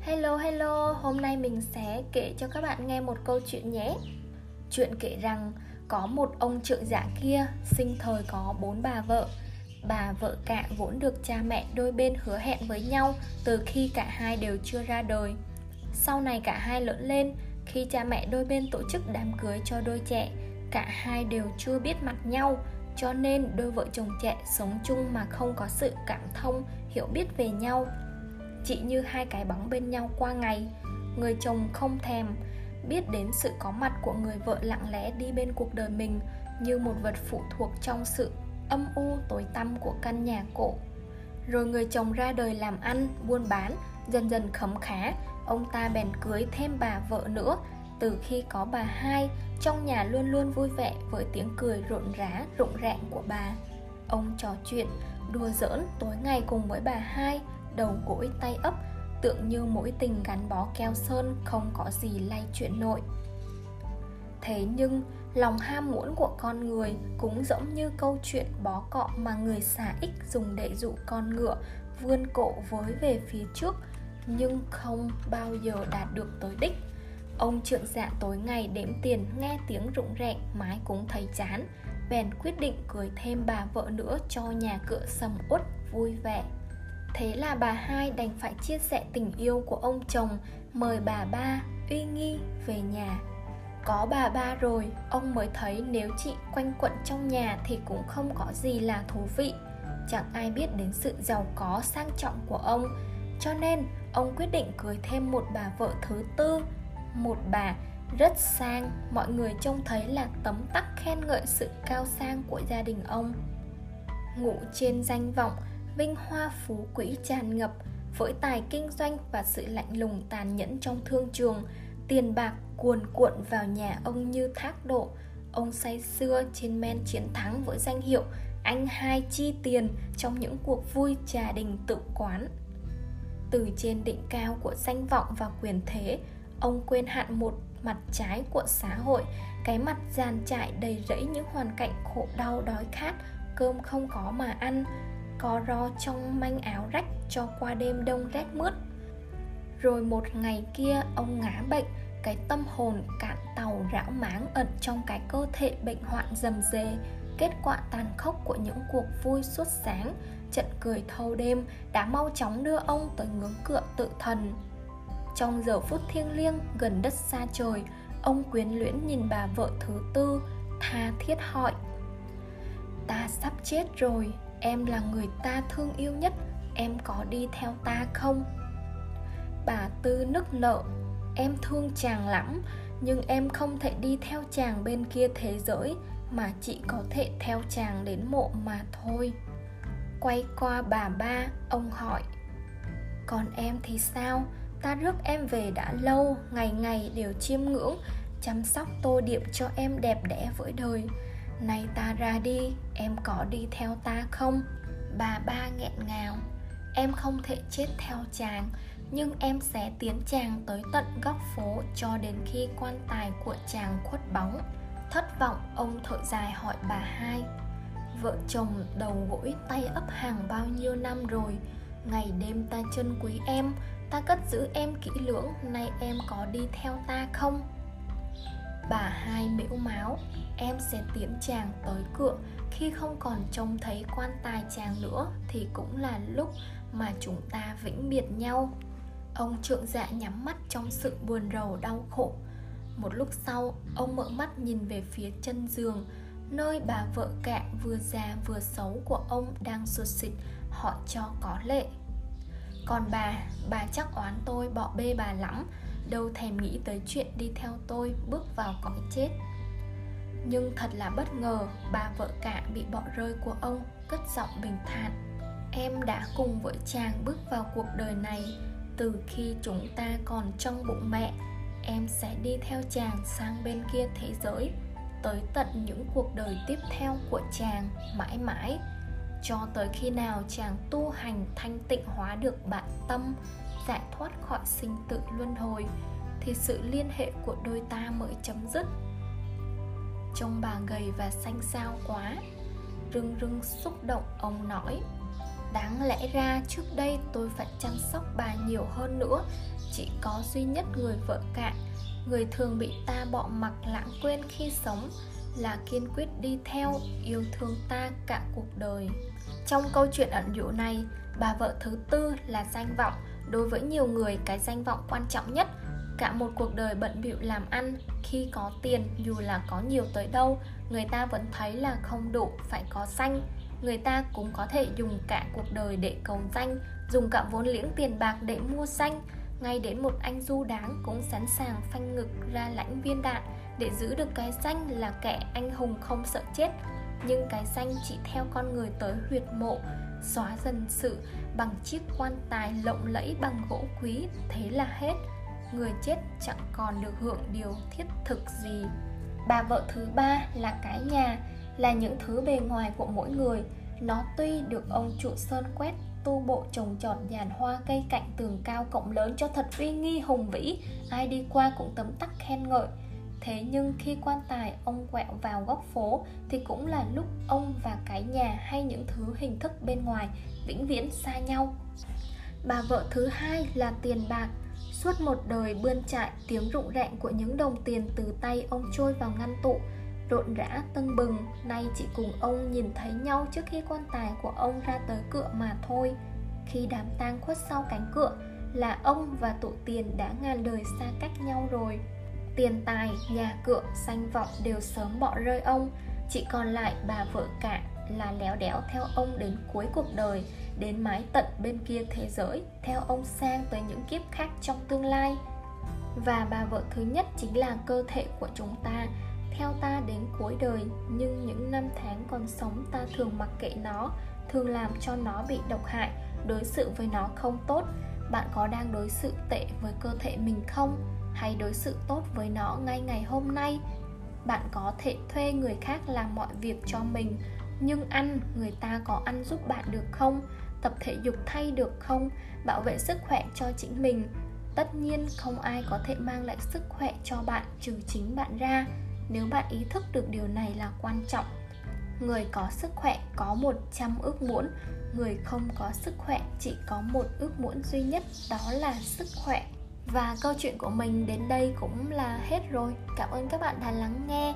Hello hello, hôm nay mình sẽ kể cho các bạn nghe một câu chuyện nhé. Chuyện kể rằng có một ông trượng giả kia sinh thời có bốn bà vợ. Bà vợ cả vốn được cha mẹ đôi bên hứa hẹn với nhau từ khi cả hai đều chưa ra đời. Sau này cả hai lớn lên, khi cha mẹ đôi bên tổ chức đám cưới cho đôi trẻ, cả hai đều chưa biết mặt nhau, cho nên đôi vợ chồng trẻ sống chung mà không có sự cảm thông, hiểu biết về nhau. Chị như hai cái bóng bên nhau qua ngày, người chồng không thèm biết đến sự có mặt của người vợ lặng lẽ đi bên cuộc đời mình như một vật phụ thuộc trong sự âm u tối tăm của căn nhà cổ. Rồi người chồng ra đời làm ăn, buôn bán, dần dần khấm khá, ông ta bèn cưới thêm bà vợ nữa. Từ khi có bà hai, trong nhà luôn luôn vui vẻ với tiếng cười rộn rã, rụng rạng của bà ông trò chuyện, đùa giỡn tối ngày cùng với bà hai, đầu gối tay ấp tượng như mỗi tình gắn bó keo sơn không có gì lay chuyển nội thế nhưng, lòng ham muốn của con người cũng giống như câu chuyện bó cọ mà người xà ích dùng để dụ con ngựa vươn cổ với về phía trước, nhưng không bao giờ đạt được tới đích ông trượng dạ tối ngày đếm tiền nghe tiếng rụng rẹn mái cũng thấy chán. Bèn quyết định cưới thêm bà vợ nữa cho nhà cửa sầm uất vui vẻ. Thế là bà hai đành phải chia sẻ tình yêu của ông chồng Mời bà ba, uy nghi về nhà. Có bà ba rồi, ông mới thấy nếu chị quanh quẩn trong nhà thì cũng không có gì là thú vị. Chẳng ai biết đến sự giàu có sang trọng của ông. Cho nên ông quyết định cưới thêm một bà vợ thứ tư một bà rất sang, mọi người trông thấy là tấm tắc khen ngợi sự cao sang của gia đình ông. Ngụ trên danh vọng vinh hoa phú quý tràn ngập với tài kinh doanh và sự lạnh lùng tàn nhẫn trong thương trường tiền bạc cuồn cuộn vào nhà ông như thác độ ông say xưa trên men chiến thắng với danh hiệu anh hai chi tiền trong những cuộc vui trà đình tự quán. Từ trên đỉnh cao của danh vọng và quyền thế ông quên hạn một mặt trái của xã hội, cái mặt giàn trải đầy rẫy những hoàn cảnh khổ đau đói khát, cơm không có mà ăn, có ro trong manh áo rách cho qua đêm đông rét mướt. Rồi một ngày kia, ông ngã bệnh, cái tâm hồn cạn tàu rão máng ẩn trong cái cơ thể bệnh hoạn dầm dề. Kết quả tàn khốc của những cuộc vui suốt sáng, trận cười thâu đêm đã mau chóng đưa ông tới ngưỡng cửa tự thần trong giờ phút thiêng liêng gần đất xa trời, ông quyến luyến nhìn bà vợ thứ tư, tha thiết hỏi. Ta sắp chết rồi, em là người ta thương yêu nhất, em có đi theo ta không? Bà tư nức nợ em thương chàng lắm, nhưng em không thể đi theo chàng bên kia thế giới, mà chỉ có thể theo chàng đến mộ mà thôi. Quay qua bà ba, ông hỏi. Còn em thì sao? Ta rước em về đã lâu ngày ngày đều chiêm ngưỡng chăm sóc tô điểm cho em đẹp đẽ với đời. Nay ta ra đi, em có đi theo ta không? Bà ba nghẹn ngào. Em không thể chết theo chàng Nhưng em sẽ tiến chàng tới tận góc phố Cho đến khi quan tài của chàng khuất bóng. Thất vọng ông thở dài hỏi bà hai. Vợ chồng đầu gối tay ấp hàng bao nhiêu năm rồi? Ngày đêm ta chân quý em Ta cất giữ em kỹ lưỡng Nay em có đi theo ta không? Bà hai miễu máu Em sẽ tiễn chàng tới cửa. Khi không còn trông thấy quan tài chàng nữa Thì cũng là lúc mà chúng ta vĩnh biệt nhau. Ông trượng dạ nhắm mắt trong sự buồn rầu đau khổ. Một lúc sau, ông mở mắt nhìn về phía chân giường Nơi bà vợ cả vừa già vừa xấu của ông đang sụt xịt Họ cho có lệ. Còn bà, bà chắc oán tôi bỏ bê bà lắm. Đâu thèm nghĩ tới chuyện đi theo tôi bước vào cõi chết. Nhưng thật là bất ngờ bà vợ cả bị bỏ rơi của ông cất giọng bình thản. Em đã cùng với chàng bước vào cuộc đời này. Từ khi chúng ta còn trong bụng mẹ em sẽ đi theo chàng sang bên kia thế giới tới tận những cuộc đời tiếp theo của chàng mãi mãi cho tới khi nào chàng tu hành thanh tịnh hóa được bản tâm, giải thoát khỏi sinh tử luân hồi, thì sự liên hệ của đôi ta mới chấm dứt. Trông bà gầy và xanh xao quá, rưng rưng xúc động ông nói, đáng lẽ ra trước đây tôi phải chăm sóc bà nhiều hơn nữa, chỉ có duy nhất người vợ cả người thường bị ta bỏ mặc lãng quên khi sống là kiên quyết đi theo yêu thương ta cả cuộc đời. Trong câu chuyện ẩn dụ này, bà vợ thứ tư là danh vọng. Đối với nhiều người, cái danh vọng quan trọng nhất, cả một cuộc đời bận bịu làm ăn, khi có tiền, dù là có nhiều tới đâu, người ta vẫn thấy là không đủ, phải có danh. Người ta cũng có thể dùng cả cuộc đời để cầu danh, dùng cả vốn liếng tiền bạc để mua danh. Ngay đến một anh du đáng cũng sẵn sàng phanh ngực ra lãnh viên đạn để giữ được cái danh là kẻ anh hùng không sợ chết, nhưng cái danh chỉ theo con người tới huyệt mộ, xóa dần sự bằng chiếc quan tài lộng lẫy bằng gỗ quý, thế là hết. Người chết chẳng còn được hưởng điều thiết thực gì. Bà vợ thứ ba là cái nhà, là những thứ bề ngoài của mỗi người. Nó tuy được ông trụ sơn quét, tu bộ trồng trọt nhàn hoa cây cạnh tường cao cộng lớn cho thật uy nghi hùng vĩ, ai đi qua cũng tấm tắc khen ngợi thế nhưng khi quan tài ông quẹo vào góc phố thì cũng là lúc ông và cái nhà hay những thứ hình thức bên ngoài vĩnh viễn xa nhau. Bà vợ thứ hai là tiền bạc. Suốt một đời bươn trại tiếng rụng rạng của những đồng tiền từ tay ông trôi vào ngăn tụ rộn rã tưng bừng. Nay chỉ cùng ông nhìn thấy nhau trước khi quan tài của ông ra tới cửa mà thôi. Khi đám tang khuất sau cánh cửa là ông và tụ tiền đã ngàn đời xa cách nhau rồi tiền tài, nhà cửa, danh vọng đều sớm bỏ rơi ông. Chỉ còn lại bà vợ cả là léo đéo theo ông đến cuối cuộc đời, đến mái tận bên kia thế giới, theo ông sang tới những kiếp khác trong tương lai. Và bà vợ thứ nhất chính là cơ thể của chúng ta. Theo ta đến cuối đời, nhưng những năm tháng còn sống ta thường mặc kệ nó, thường làm cho nó bị độc hại, đối xử với nó không tốt. Bạn có đang đối xử tệ với cơ thể mình không? Hay đối xử tốt với nó ngay ngày hôm nay. Bạn có thể thuê người khác làm mọi việc cho mình, nhưng ăn, người ta có ăn giúp bạn được không? Tập thể dục thay được không? Bảo vệ sức khỏe cho chính mình. Tất nhiên, không ai có thể mang lại sức khỏe cho bạn trừ chính bạn ra. Nếu bạn ý thức được điều này là quan trọng. Người có sức khỏe có 100 ước muốn. Người không có sức khỏe chỉ có một ước muốn duy nhất, đó là sức khỏe và câu chuyện của mình đến đây cũng là hết rồi. Cảm ơn các bạn đã lắng nghe.